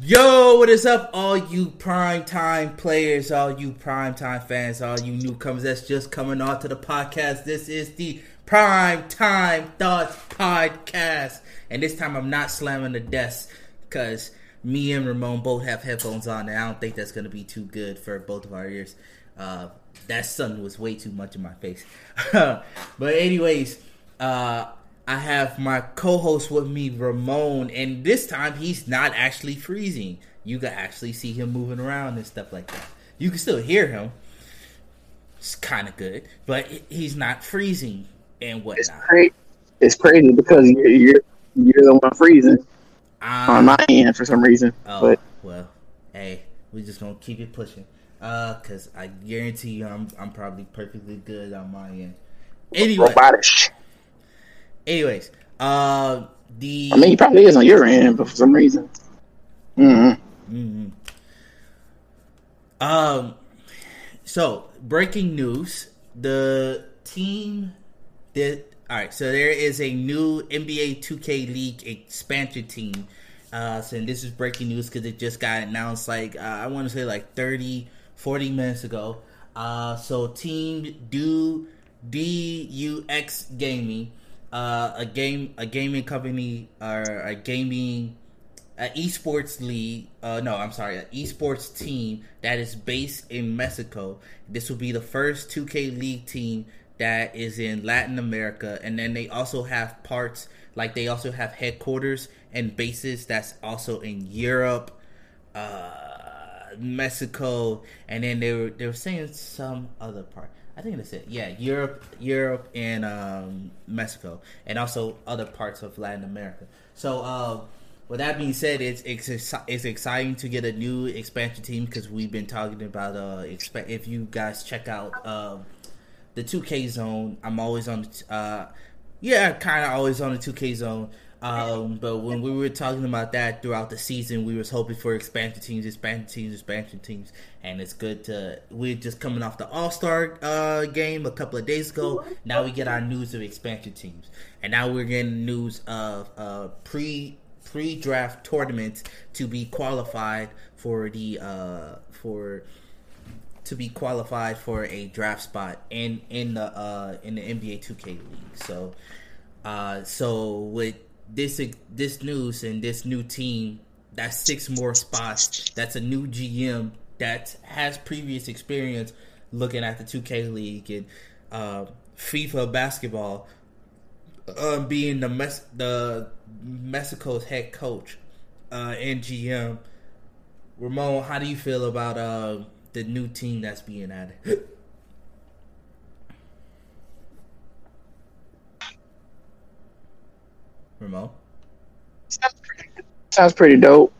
Yo, what is up, all you prime time players, all you prime time fans, all you newcomers that's just coming on to the podcast? This is the Prime Time Thoughts Podcast, and this time I'm not slamming the desk because me and Ramon both have headphones on, and I don't think that's gonna be too good for both of our ears. Uh, that sun was way too much in my face. but anyways, uh, I have my co-host with me, Ramon, and this time he's not actually freezing. You can actually see him moving around and stuff like that. You can still hear him. It's kind of good, but he's not freezing and whatnot. It's crazy. It's crazy because you're you're, you're the one freezing um, on my end for some reason. Oh but. well, hey, we're just gonna keep it pushing. Uh, cause I guarantee you, I'm I'm probably perfectly good on my end. Anyway, robotish. Anyways, uh, the I mean, he probably is on your end, but for some reason. Mm-hmm. Mm-hmm. Um. So, breaking news: the team did. All right, so there is a new NBA 2K League expansion team. Uh, so this is breaking news because it just got announced like uh, I want to say like 30, 40 minutes ago. Uh, so Team Do DUX Gaming, uh, a game a gaming company or a gaming an esports league. Uh, no, I'm sorry, an esports team that is based in Mexico. This will be the first 2K League team that is in Latin America, and then they also have parts like they also have headquarters and bases that's also in Europe, uh, Mexico, and then they were they were saying some other part. I think that's it. Yeah, Europe, Europe, and um, Mexico, and also other parts of Latin America. So, uh, with that being said, it's it's it's exciting to get a new expansion team because we've been talking about uh, exp- if you guys check out uh, the 2K zone, I'm always on. the Uh, yeah, kind of always on the 2K zone. Um, but when we were talking about that throughout the season, we was hoping for expansion teams, expansion teams, expansion teams, and it's good to. We're just coming off the All Star uh, game a couple of days ago. Now we get our news of expansion teams, and now we're getting news of uh, pre pre draft tournaments to be qualified for the uh, for to be qualified for a draft spot in in the uh, in the NBA 2K league. So, uh, so with this this news and this new team, that's six more spots. That's a new GM that has previous experience looking at the 2K league and uh, FIFA basketball. Um, being the Mes- the Mexico's head coach uh, and GM, Ramon, how do you feel about uh, the new team that's being added? Ramon? Sounds pretty, sounds pretty dope.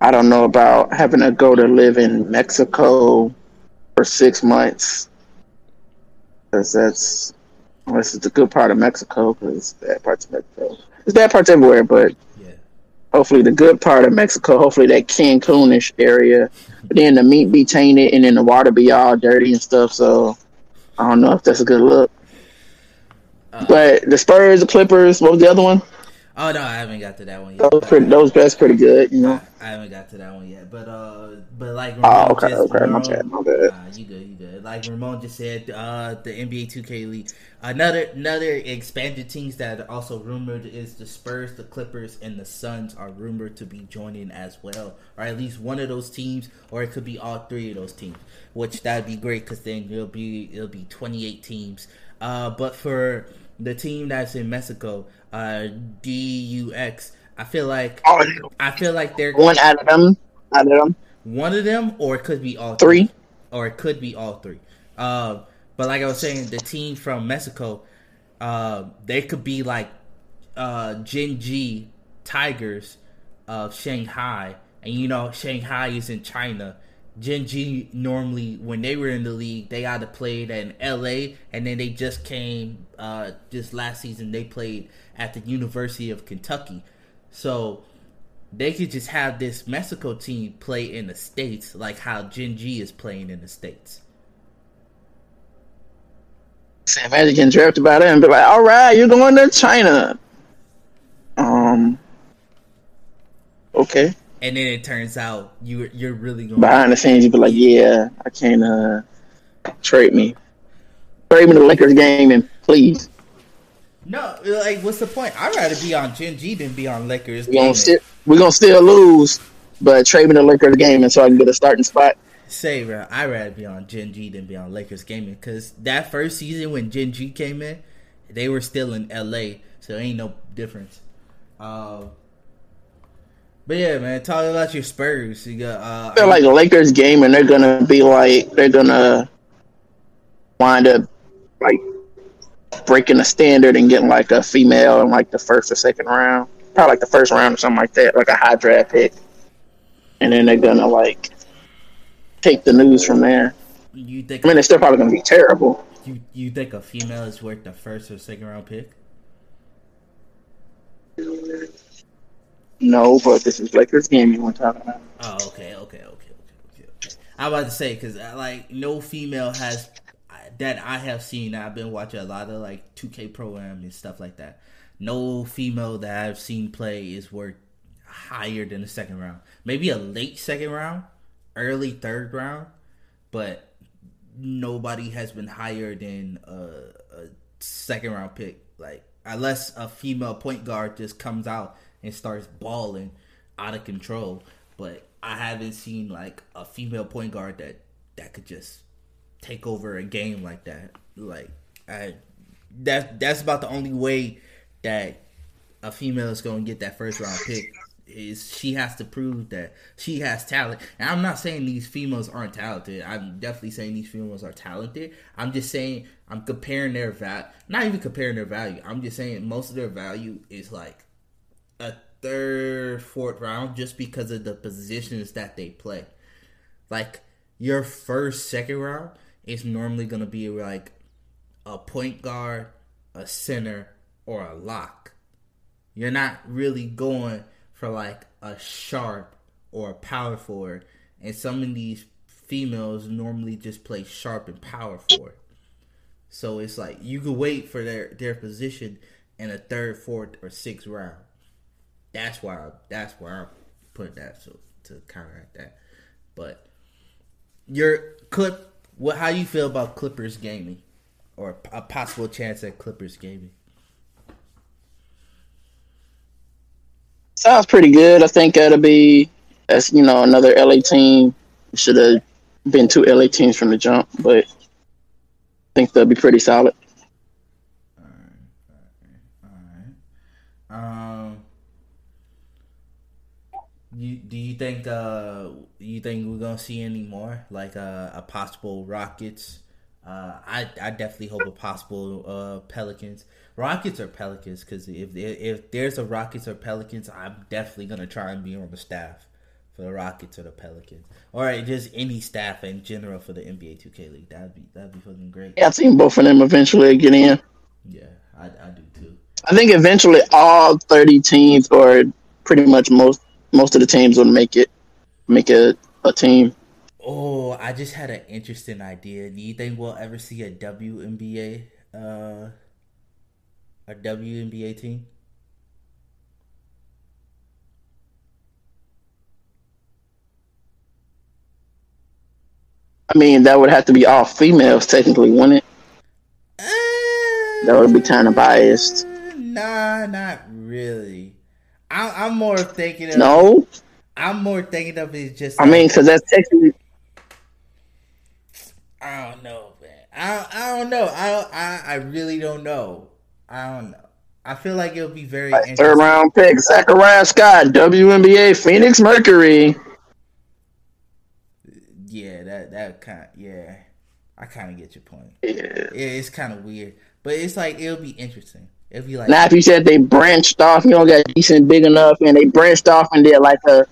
I don't know about having to go to live in Mexico for six months. Because that's, unless it's a good part of Mexico, because it's bad parts of Mexico. There's bad parts everywhere, but yeah. hopefully the good part of Mexico, hopefully that Cancunish area. But then the meat be tainted and then the water be all dirty and stuff. So I don't know if that's a good look. Uh, but the Spurs, the Clippers, what was the other one? Oh no, I haven't got to that one yet. Those pretty, those best pretty good, you know. I, I, haven't got to that one yet, but uh, but like Ramon oh okay, just, okay, Ramon, my bad, my bad. Uh, you good, you good. Like Ramon just said, uh, the NBA 2K League, another another expanded teams that are also rumored is the Spurs, the Clippers, and the Suns are rumored to be joining as well, or at least one of those teams, or it could be all three of those teams, which that'd be great because then it'll be it'll be 28 teams. Uh, but for the team that's in Mexico, uh, DUX. I feel like oh, I feel like they're one out of them. Out of them, one of them, or it could be all three, three or it could be all three. Uh, but like I was saying, the team from Mexico, uh, they could be like uh, Gen G Tigers of Shanghai, and you know Shanghai is in China. Gen G normally when they were in the league, they either played in LA and then they just came uh this last season they played at the University of Kentucky. So they could just have this Mexico team play in the States like how Gen G is playing in the States. Sam Magic getting drafted by them and be like, all right, you're going to China. Um okay. And then it turns out you you're really going behind the scenes. You'd be like, "Yeah, I can't uh, trade me, trade me the Lakers game, and please." No, like, what's the point? I'd rather be on Gen G than be on Lakers. We're gonna still, we gonna still lose, but trade me the Lakers game, and so I can get a starting spot. Say, bro, I'd rather be on Gen G than be on Lakers gaming because that first season when Gen G came in, they were still in LA, so ain't no difference. Uh, but yeah, man, talk about your Spurs. You got. Uh, I feel like Lakers game, and they're gonna be like they're gonna wind up like breaking the standard and getting like a female in like the first or second round, probably like the first round or something like that, like a high draft pick, and then they're gonna like take the news from there. You think? I mean, they're still probably gonna be terrible. You you think a female is worth the first or second round pick? No, but this is Lakers gaming we're talking about. Oh, okay, okay, okay, okay, okay. okay. I was about to say because uh, like no female has uh, that I have seen. I've been watching a lot of like 2K program and stuff like that. No female that I've seen play is worth higher than the second round. Maybe a late second round, early third round, but nobody has been higher than a, a second round pick. Like unless a female point guard just comes out and starts balling out of control. But I haven't seen like a female point guard that that could just take over a game like that. Like I that that's about the only way that a female is going to get that first round pick is she has to prove that she has talent. And I'm not saying these females aren't talented. I'm definitely saying these females are talented. I'm just saying I'm comparing their value. Not even comparing their value. I'm just saying most of their value is like a third, fourth round just because of the positions that they play. Like your first, second round is normally going to be like a point guard, a center, or a lock. You're not really going for like a sharp or a power forward. And some of these females normally just play sharp and power forward. So it's like you could wait for their, their position in a third, fourth, or sixth round. That's why I, that's where I put that so to counteract that. But your clip what? How you feel about Clippers gaming, or a possible chance at Clippers gaming? Sounds pretty good. I think that'll be as you know another LA team. Should have been two LA teams from the jump, but I think they'll be pretty solid. All right, all right, all right. Um, you do you think uh you think we're gonna see any more like uh, a possible Rockets? Uh, I I definitely hope a possible uh, Pelicans, Rockets or Pelicans, because if if there's a Rockets or Pelicans, I'm definitely gonna try and be on the staff for the Rockets or the Pelicans, or just any staff in general for the NBA 2K League. That'd be that'd be fucking great. Yeah, I think both of them eventually get in. Yeah, I, I do too. I think eventually all 30 teams, or pretty much most most of the teams, will make it make a, a team. Oh, I just had an interesting idea. Do you think we'll ever see a WNBA uh a WNBA team? I mean, that would have to be all females, technically, wouldn't it? Uh, that would be kind of biased. Nah, not really. I, am more thinking of no. I'm more thinking of it just. I like, mean, because that's technically. I don't know, man. I I don't know. I I I really don't know. I don't know. I feel like it'll be very like third round pick, Zachariah Scott, WNBA Phoenix Mercury. Yeah, that that kind. Of, yeah, I kind of get your point. Yeah, yeah it's kind of weird, but it's like it'll be interesting. It'll be like now if you said they branched off, you know, got decent big enough, and they branched off and did like a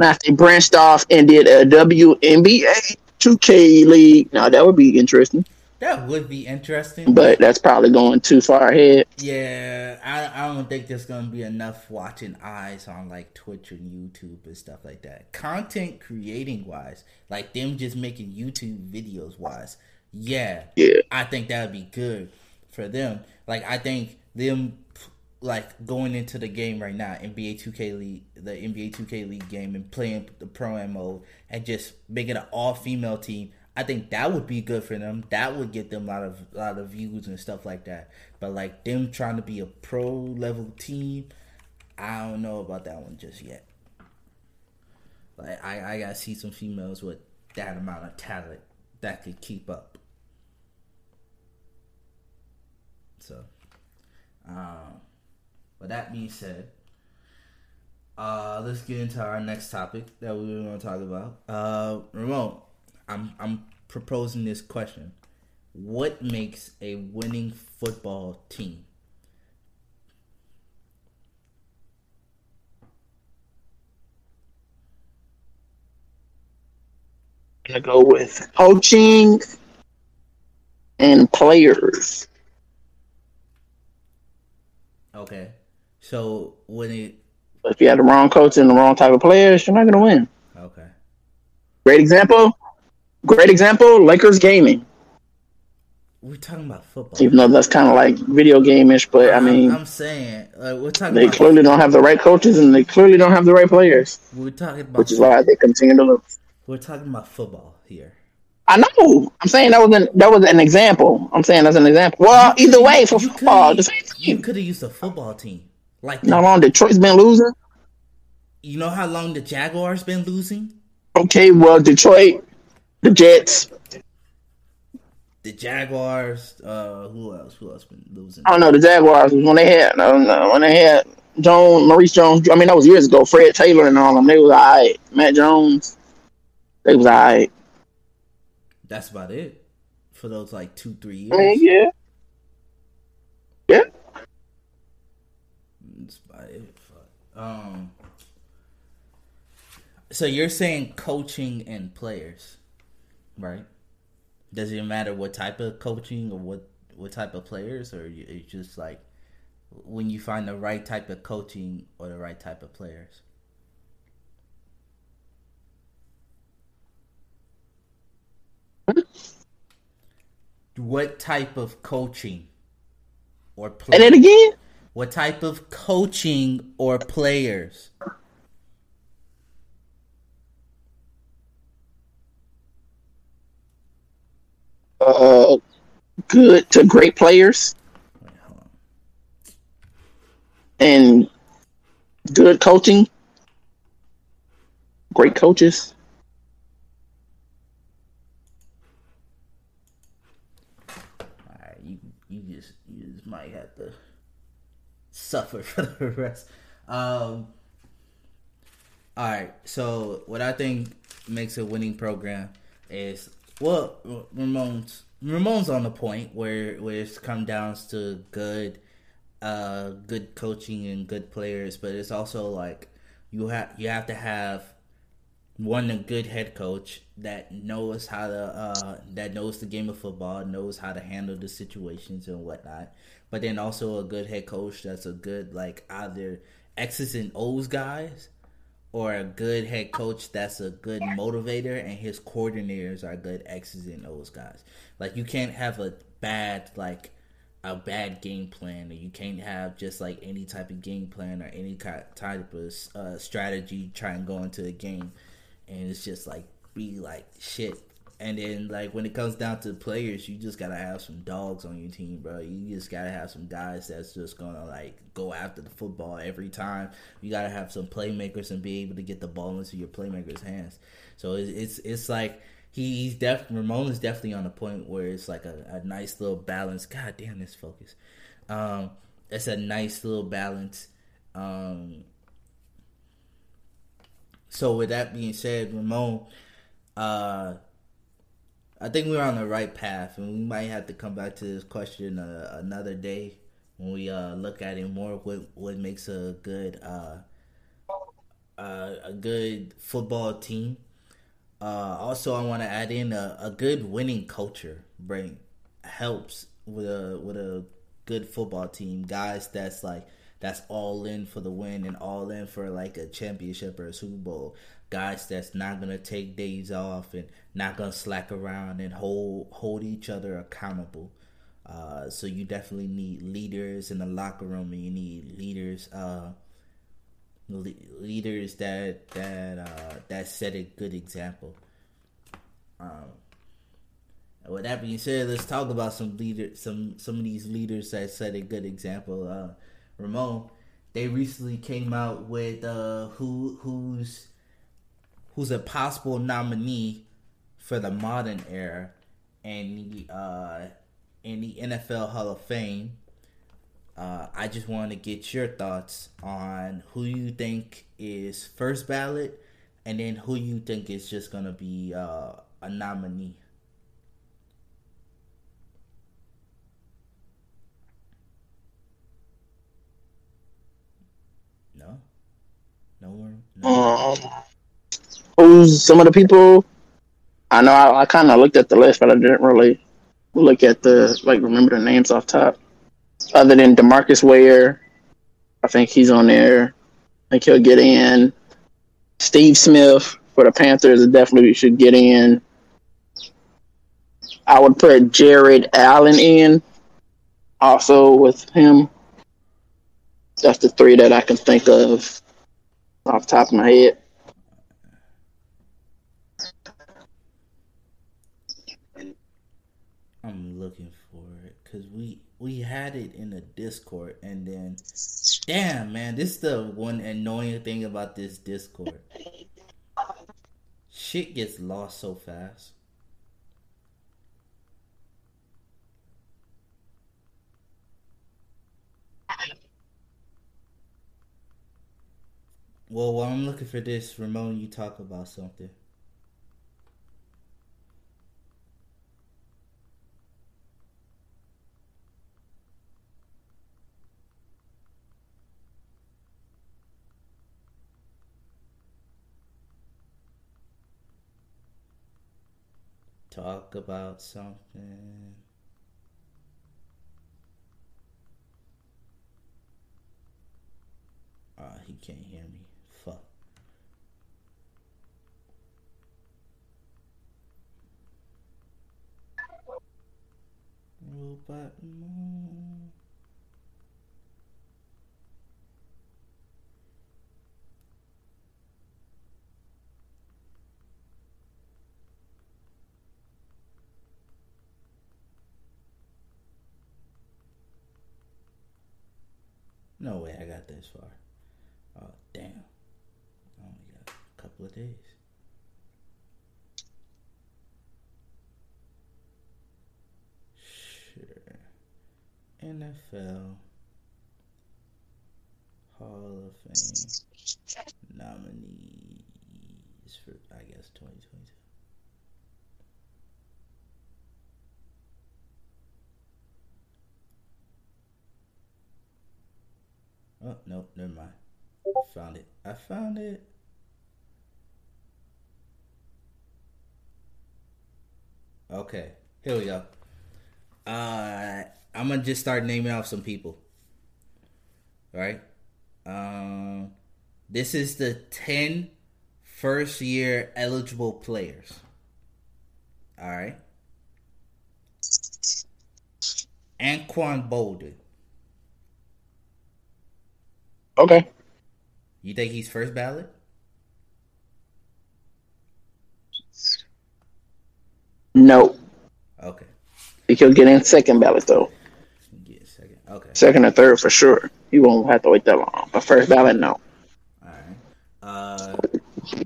now, if they branched off and did a WNBA 2K league, now that would be interesting. That would be interesting. But that's probably going too far ahead. Yeah, I, I don't think there's going to be enough watching eyes on like Twitch and YouTube and stuff like that. Content creating wise, like them just making YouTube videos wise, yeah, yeah, I think that would be good for them. Like I think them like going into the game right now, NBA 2K League, the NBA 2K League game, and playing the pro am mode, and just making an all female team. I think that would be good for them. That would get them a lot of a lot of views and stuff like that. But like them trying to be a pro level team, I don't know about that one just yet. Like I, I gotta see some females with that amount of talent that could keep up. So, um, but that being said, uh, let's get into our next topic that we were going to talk about. Uh, Ramon, I'm I'm proposing this question: What makes a winning football team? I'm gonna go with coaching and players. Okay, so when it If you have the wrong coach and the wrong type of players, you're not gonna win. okay, Great example. Great example. Lakers gaming. we're talking about football. Even though that's kind of like video game-ish, but I mean, I'm, saying like, we're talking. they clearly don't have the right coaches and they clearly don't have the right players, We're talking about. which is why they continue to lose. We're talking about football here. I know. I'm saying that was an that was an example. I'm saying that's an example. Well, either way for You football, the same You could have used a football team. Like, How long Detroit's been losing? you know how long the Jaguars been losing? Okay, well, Detroit, the Jets. The Jaguars. Uh, who else? Who else been losing? I don't know. The Jaguars was when they had I don't know, when they had Jones, Maurice Jones. I mean, that was years ago. Fred Taylor and all them. They was alright. Matt Jones. They was alright. That's about it for those like two, three years. yeah, yeah. That's about it. Um. So you're saying coaching and players, right? Does it matter what type of coaching or what what type of players, or it's just like when you find the right type of coaching or the right type of players? What type of coaching or And players? then again, What type of coaching or players? uh, good to great players Wait, hold on. and good coaching. Great coaches. Alright, you you just you just might have to suffer for the rest. Um Alright, so what I think makes a winning program is well Ramon's Ramon's on the point where where it's come down to good uh good coaching and good players, but it's also like you have you have to have one a good head coach that knows how to uh, that knows the game of football, knows how to handle the situations and whatnot. But then also a good head coach that's a good like either X's and O's guys, or a good head coach that's a good motivator and his coordinators are good X's and O's guys. Like you can't have a bad like a bad game plan, or you can't have just like any type of game plan or any type of uh, strategy trying to go into a game, and it's just like be like shit. And then like when it comes down to players, you just gotta have some dogs on your team, bro. You just gotta have some guys that's just gonna like go after the football every time. You gotta have some playmakers and be able to get the ball into your playmakers' hands. So it's it's, it's like he's def Ramon is definitely on the point where it's like a, a nice little balance. God damn this focus. Um, it's a nice little balance. Um, so with that being said, Ramon, uh, I think we're on the right path, and we might have to come back to this question uh, another day when we uh, look at it more. What what makes a good uh, uh, a good football team? Uh, also, I want to add in a, a good winning culture. Bring helps with a with a good football team. Guys, that's like that's all in for the win and all in for like a championship or a Super Bowl. Guys, that's not gonna take days off and not gonna slack around and hold hold each other accountable. Uh, so you definitely need leaders in the locker room, and you need leaders, uh, le- leaders that that uh, that set a good example. Um, with that being said, let's talk about some leader, some some of these leaders that set a good example. Ramon, they recently came out with uh, who who's who's a possible nominee for the modern era and the uh, in the NFL Hall of Fame. Uh, I just want to get your thoughts on who you think is first ballot, and then who you think is just gonna be uh, a nominee. No, no one. No. Um, who's some of the people? I know I, I kind of looked at the list, but I didn't really look at the like remember the names off top. Other than Demarcus Ware, I think he's on there. I think he'll get in. Steve Smith for the Panthers definitely should get in. I would put Jared Allen in, also with him. That's the three that I can think of off top of my head. I'm looking for it because we we had it in the Discord, and then, damn man, this is the one annoying thing about this Discord. Shit gets lost so fast. Well, while I'm looking for this, Ramon, you talk about something. Talk about something. Ah, he can't hear me. Fuck. Moon. No way I got this far. Oh, damn. I only got a couple of days. Sure. NFL Hall of Fame nominees for, I guess, 2022. Oh, nope, never mind. Found it. I found it. Okay, here we go. Uh, I'm gonna just start naming off some people. Right? Um, this is the 10 first year eligible players. All right. Anquan Boldin. Okay. You think he's first ballot? No. Okay. He could get in second ballot though. Get a second. Okay. Second or third for sure. You won't have to wait that long. But first ballot, no. All right. Uh,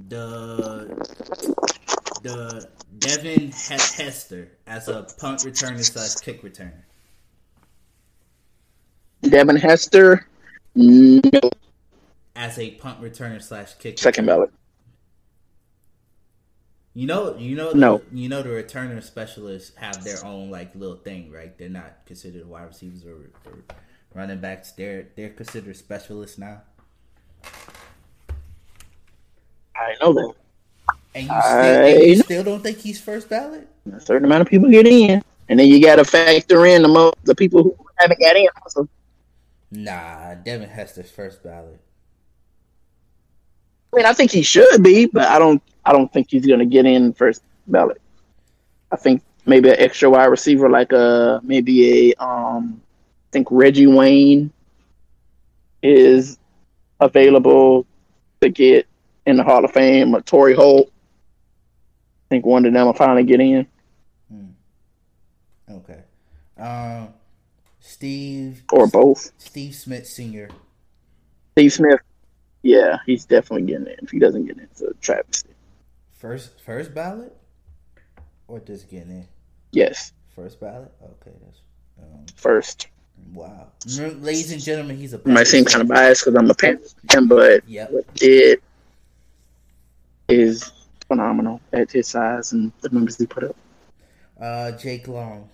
the the Devin He- Hester as a punt returner slash kick returner. Devin Hester, no. As a punt returner slash kick. Second returner. ballot. You know, you know, the, You know, the returner specialists have their own like little thing, right? They're not considered wide receivers or, or running backs. They're they're considered specialists now. I know that. And you still, and you still don't think he's first ballot? A certain amount of people get in, and then you got to factor in the mo- the people who haven't got in. Also, Nah, Devin Hester's first ballot. I mean, I think he should be, but I don't. I don't think he's going to get in first ballot. I think maybe an extra wide receiver like a maybe a um I think Reggie Wayne is available to get in the Hall of Fame or Torry Holt. I think one of them will finally get in. Hmm. Okay. Um, Steve Or both. Steve Smith Senior. Steve Smith. Yeah, he's definitely getting in. If he doesn't get in, it's a travesty. First first ballot? Or just getting in? Yes. First ballot? Okay, that's um, First. wow. Ladies and gentlemen, he's a It might seem kind of biased because I'm a Panthers fan, but Yep. what did is phenomenal at his size and the numbers he put up. Uh Jake Long.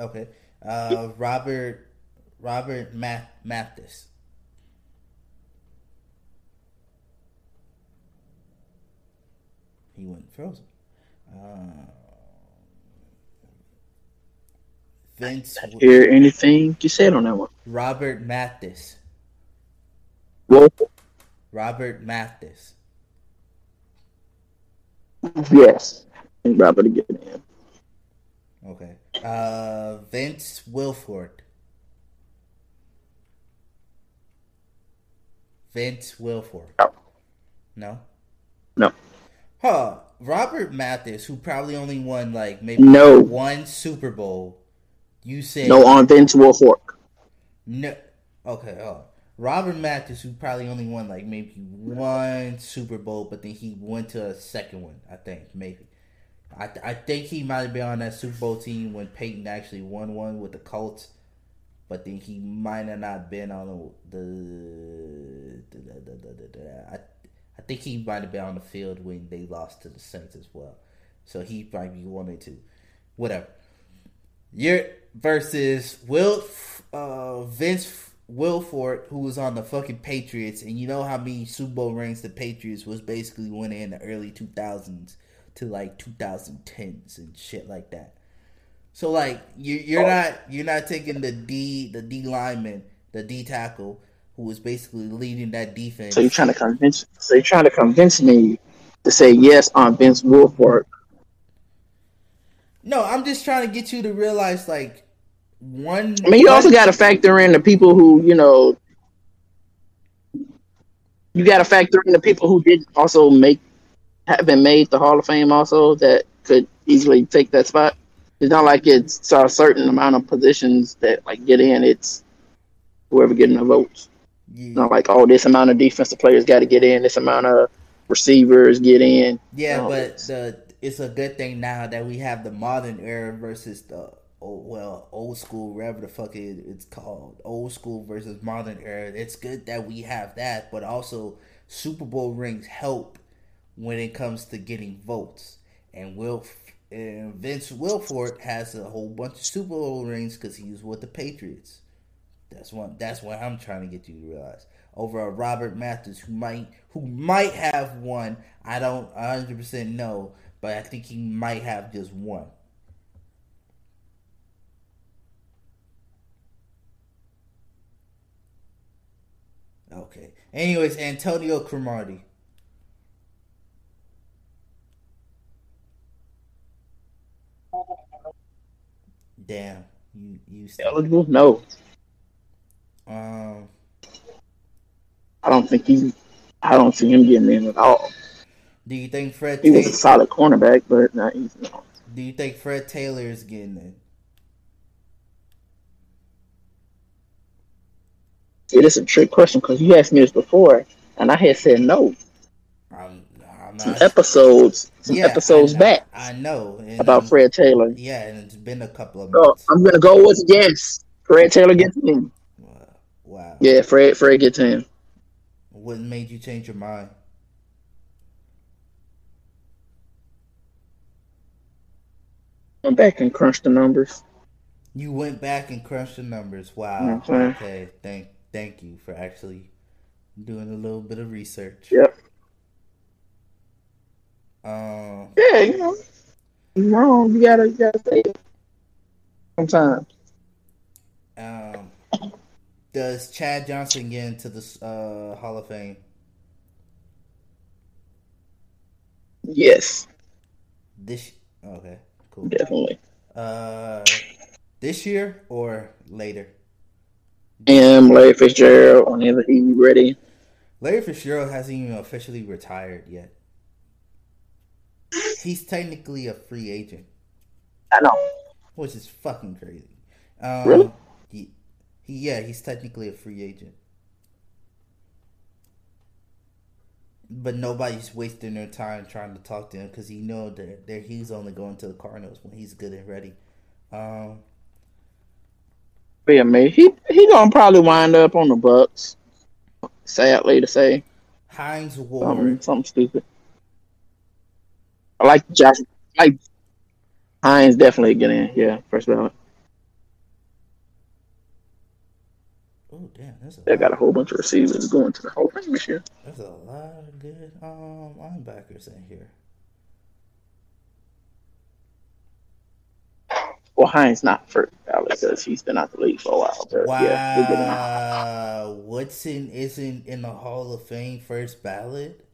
Okay. Uh Robert Robert Math Mathis. He went frozen. Uh, Vince Hear anything you said on that one? Robert Mathis. Well, Robert Mathis. yes. I Robert to get in. Okay. Uh, Vince Wilfork. Vince Wilfork. No. No. No. Huh. Robert Mathis, who probably only won like maybe No. one Super Bowl. You said No on Vince Wilfork. No. Okay. Oh, Robert Mathis, who probably only won like maybe one Super Bowl, but then he went to a second one. I think maybe. I I think he might have been on that Super Bowl team when Peyton actually won one with the Colts, but then he might have not been on the, the, the, the I I think he might have been on the field when they lost to the Saints as well. So he might be one or two. Whatever. You're versus Will uh, Vince Wilfork, who was on the fucking Patriots, and you know how many Super Bowl rings the Patriots was basically winning in the early 2000s to like 2010s and shit like that. So like you you're oh. not you're not taking the D the D lineman the D tackle who was basically leading that defense. So you're trying to convince so you're trying to convince me to say yes on Vince Wilfork. no, I'm just trying to get you to realize like one. I mean you also gotta factor in the people who, you know you gotta factor in the people who didn't also make haven't made the Hall of Fame also that could easily take that spot. It's not like it's a certain amount of positions that like get in, it's whoever getting the votes. Yeah. not like oh this amount of defensive players got to get in this amount of receivers get in Yeah, No, but the it's a good thing now that we have the modern era versus the old, well old school, whatever the fuck it, it's called, old school versus modern era. It's good that we have that, but also Super Bowl rings help when it comes to getting votes. And Will and Vince Wilfork has a whole bunch of Super Bowl rings because he was with the Patriots. That's one. That's what I'm trying to get you to realize. Over a Robert Mathis who might who might have one. I don't 100 percent know, but I think he might have just one. Okay. Anyways, Antonio Cromartie. Damn, you you. eligible no Um. i don't think he i don't see him getting in at all Do you think Fred he was a solid cornerback but not he's. Do you think Fred Taylor is getting in? It is a trick question because you asked me this before and i had said no I'm, I'm some episodes some Yeah, episodes back I know and, about um, fred taylor Yeah, and it's been a couple of so months. i'm gonna go with yes fred taylor gets in Wow. wow. yeah fred fred gets in What made you change your mind? went back and crunched the numbers You went back and crunched the numbers. Wow. Mhm. Okay. Thank thank you for actually doing a little bit of research. yep Um. yeah you know wrong you gotta you gotta say it sometimes Um. does Chad Johnson get into the uh, Hall of Fame? Yes, This okay, cool. definitely. Uh, this year or later? And Larry Fitzgerald, whenever he's ready. Larry Fitzgerald hasn't even officially retired yet. He's technically a free agent, I know. which is fucking crazy. Um, Really? He, he, yeah, he's technically a free agent. But nobody's wasting their time trying to talk to him because he know that, that he's only going to the Cardinals when he's good and ready. Um, But yeah, man, he he gonna probably wind up on the Bucks. Sadly to say, Hines Ward. something something stupid. I like Josh. I like Hines definitely get in. Yeah, first ballot. oh damn, that's a They got a whole bunch of receivers going to the Hall of Fame this year. that's a lot of good um linebackers in here. Well, Hines not first ballot because he's been out the league for a while. But yeah, we'll get him. Wow, Woodson isn't in the Hall of Fame first ballot.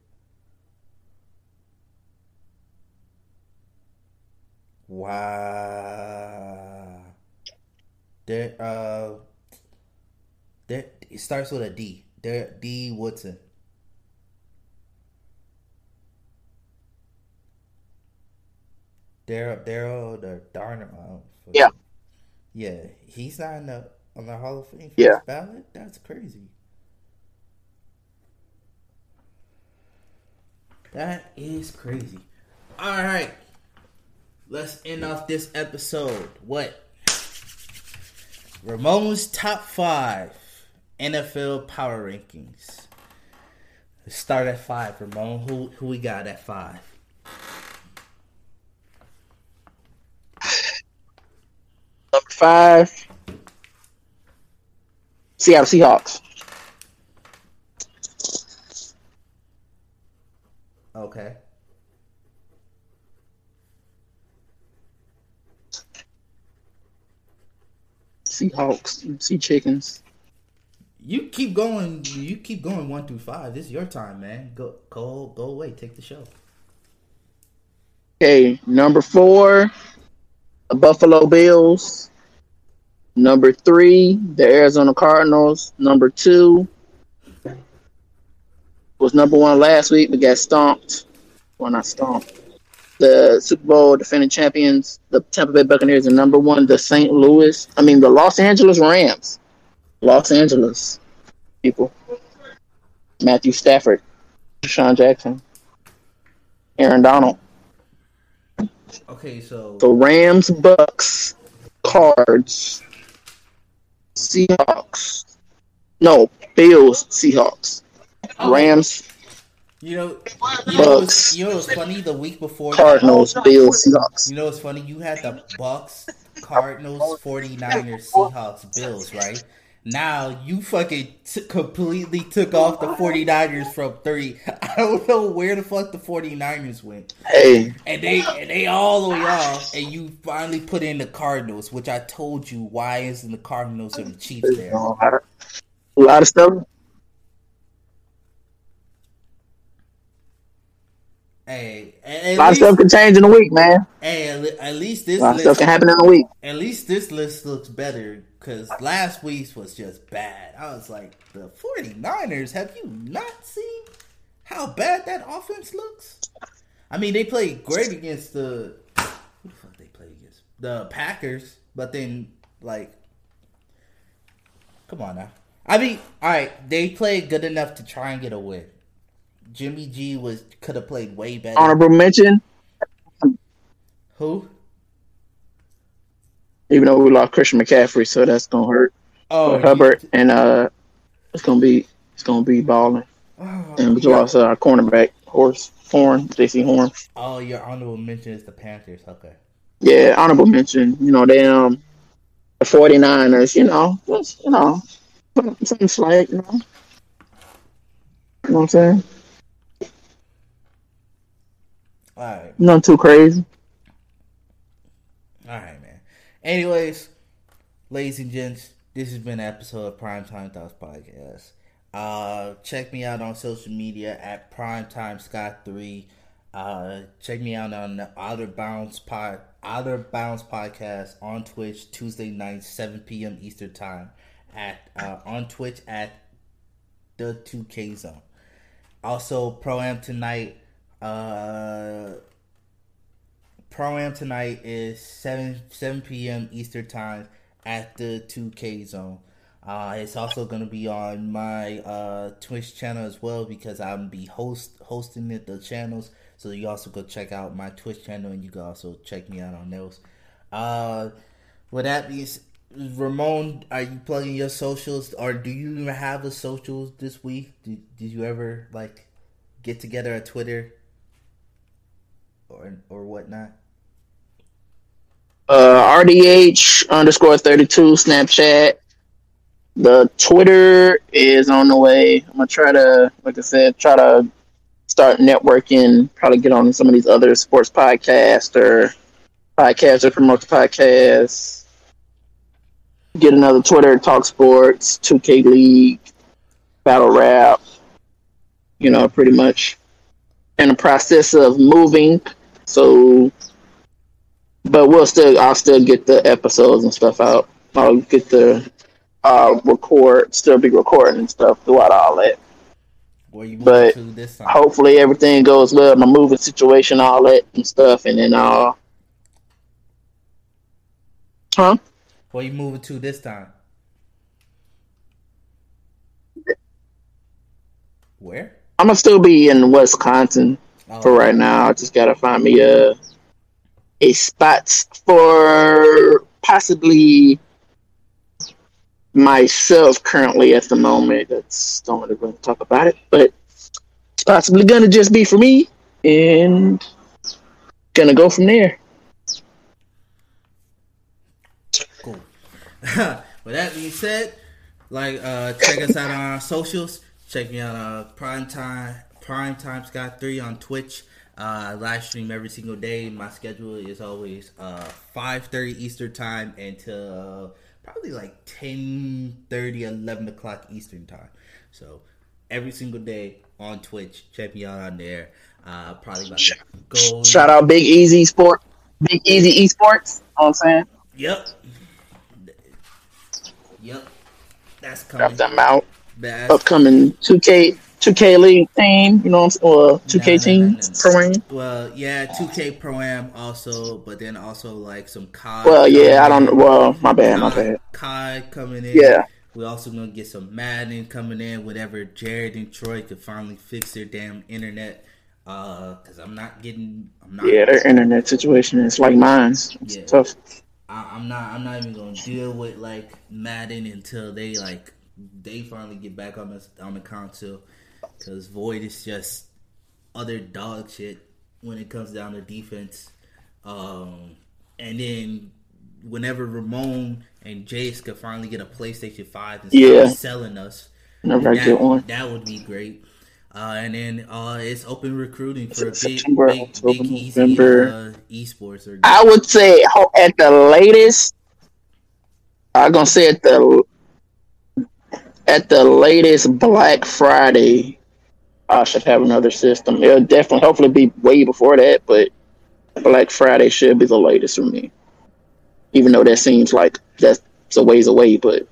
Wow. There, uh, there it starts with a D. There, D Woodson. Daryl, Daryl, the Darner. Oh. Yeah. Yeah, he's not in the on the Hall of Fame Yeah. ballot. That's crazy. That is crazy. All right, let's end off this episode. What? Ramon's top five NFL power rankings. Let's start at five. Ramon, who who we got at five? Number five, Seattle Seahawks. Okay. Seahawks. Sea chickens. You keep going. You keep going one through five. This is your time, man. Go, go, go away. Take the show. Okay, number four, the Buffalo Bills. Number three, the Arizona Cardinals. Number two was number one last week, but got stomped. Well, not stomped. The Super Bowl defending champions, the Tampa Bay Buccaneers, are number one. The St. Louis, I mean, the Los Angeles Rams. Los Angeles people. Matthew Stafford, DeSean Jackson, Aaron Donald. Okay, so the Rams, Bucks, Cards, Seahawks. No, Bills, Seahawks. Oh. Rams, you know, you know, what's, Bucks. you know what's funny? The week before, Cardinals, Bills, Seahawks. You know what's funny? You had the Bucks, Cardinals, 49ers, Seahawks, Bills, right? Now you fucking t- completely took off the 49ers from 30. I don't know where the fuck the 49ers went. Hey, And they and they all the way off, and you finally put in the Cardinals, which I told you why isn't the Cardinals and the Chiefs there? a lot of stuff. Hey, A lot of stuff can change in a week, man. hey, at le- at least A this lot of stuff list, can happen in a week. at least this list looks better because last week's was just bad. I was like, the 49ers, have you not seen how bad that offense looks? I mean, they played great against the who the fuck they play against the Packers, but then like, come on now. I mean, all right, they played good enough to try and get a win. Jimmy G was could have played way better. Honorable mention, Who? even though we lost Christian McCaffrey, so that's gonna hurt. Oh, But Hubbard and uh, it's gonna be it's gonna be balling. Oh, And we lost uh, our cornerback, Horse Horn, Jaycee Horn. oh, your honorable mention is the Panthers. Okay. Yeah, honorable mention. You know, they um the 49ers, you know, just, you know, something slight, you know. You know what I'm saying? All right. Nothing too crazy. All right, man. Anyways, ladies and gents, this has been an episode of Primetime Thoughts Podcast. Uh, check me out on social media at Primetime Scott Three. Uh, check me out on the Outer Bounds Pod, Outer Bounds Podcast on Twitch Tuesday night, seven p.m. Eastern Time. At uh, on Twitch at the Two K Zone. Also, Pro Am tonight. Uh, Pro Am tonight is seven seven p.m. Eastern Time at the Two K Zone. Uh, it's also going to be on my uh, Twitch channel as well because I'm be host hosting it the channels. So you also go check out my Twitch channel and you can also check me out on those. Uh, with that being Ramon, are you plugging your socials or do you even have a socials this week? Did, did you ever like get together at Twitter or or whatnot? Uh, RDH underscore thirty two Snapchat. The Twitter is on the way. I'm gonna try to, like I said, try to start networking. Probably get on some of these other sports podcasts or podcasts that promote the podcast. Get another Twitter, talk sports, 2K League, battle rap. You know, pretty much in the process of moving. So, but we'll still, I'll still get the episodes and stuff out. I'll get the uh, record, still be recording and stuff throughout all that. but hopefully everything goes well. My moving situation, all that and stuff, and then uh, huh? Where you moving to this time? Where? I'm gonna still be in Wisconsin oh. for right now. I just gotta find me a a spot for possibly myself currently at the moment. That's don't want to talk about it, but it's possibly gonna just be for me and gonna go from there. Cool. With that being said, like uh check us out on our socials. Check me out uh Prime Time Prime Time Scott three on Twitch. Uh, live stream every single day. My schedule is always uh, 5.30 Eastern time until probably like 10 30 11 o'clock eastern time. So every single day on twitch check me out on there. Uh probably about go shout out big easy sport big easy esports you know what i'm saying? Yep yep that's coming. Got them out. That's upcoming 2k 2K League team, you know, or 2K no, team no, no, pro am. Well, yeah, 2K pro am also, but then also like some COD. Well, yeah, I don't. Well, my bad, my bad. COD coming in. Yeah. We also gonna get some Madden coming in. Whatever Jared and Troy could finally fix their damn internet. Uh, cause I'm not getting. I'm not. Yeah, their internet situation is like mine. It's yeah. tough. I, I'm not. I'm not even gonna deal with like Madden until they like they finally get back on the on the console because Void is just other dog shit when it comes down to defense. Um, and then whenever Ramon and Jace could finally get a PlayStation Five and start yeah. selling us, Never that, that would be great. Uh, and then uh, it's open recruiting for big, September, big, October, big easy, uh, esports. Or I would say at the latest, I'm gonna say at the at the latest Black Friday, I should have another system. It'll definitely, hopefully, be way before that, but Black Friday should be the latest for me. Even though that seems like that's a ways away, but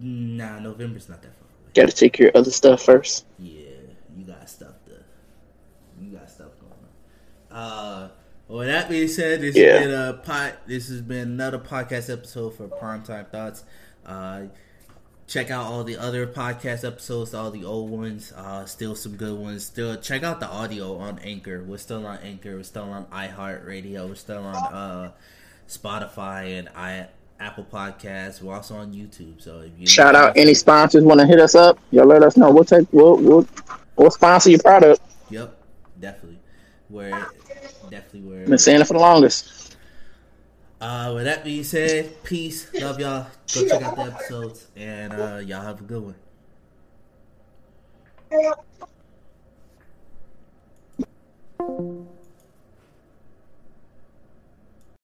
nah, November's not that far. Away. Got to take care of other stuff first. Yeah, you got stuff to, you got stuff going on. Uh, well, that being said, this yeah. has been a pot. This has been another podcast episode for Primetime Thoughts. Uh, check out all the other podcast episodes, all the old ones. Uh, still some good ones. Still check out the audio on Anchor. We're still on Anchor. We're still on iHeartRadio. We're still on uh, Spotify and I Apple Podcasts. We're also on YouTube. So if you shout out any sponsors want to hit us up, y'all let us know. We'll take we'll we'll, we'll sponsor your product. Yep, definitely. We're definitely we're been saying it for the longest. Uh, with that being said, peace. Love y'all. Go check out the episodes, and uh, y'all have a good one.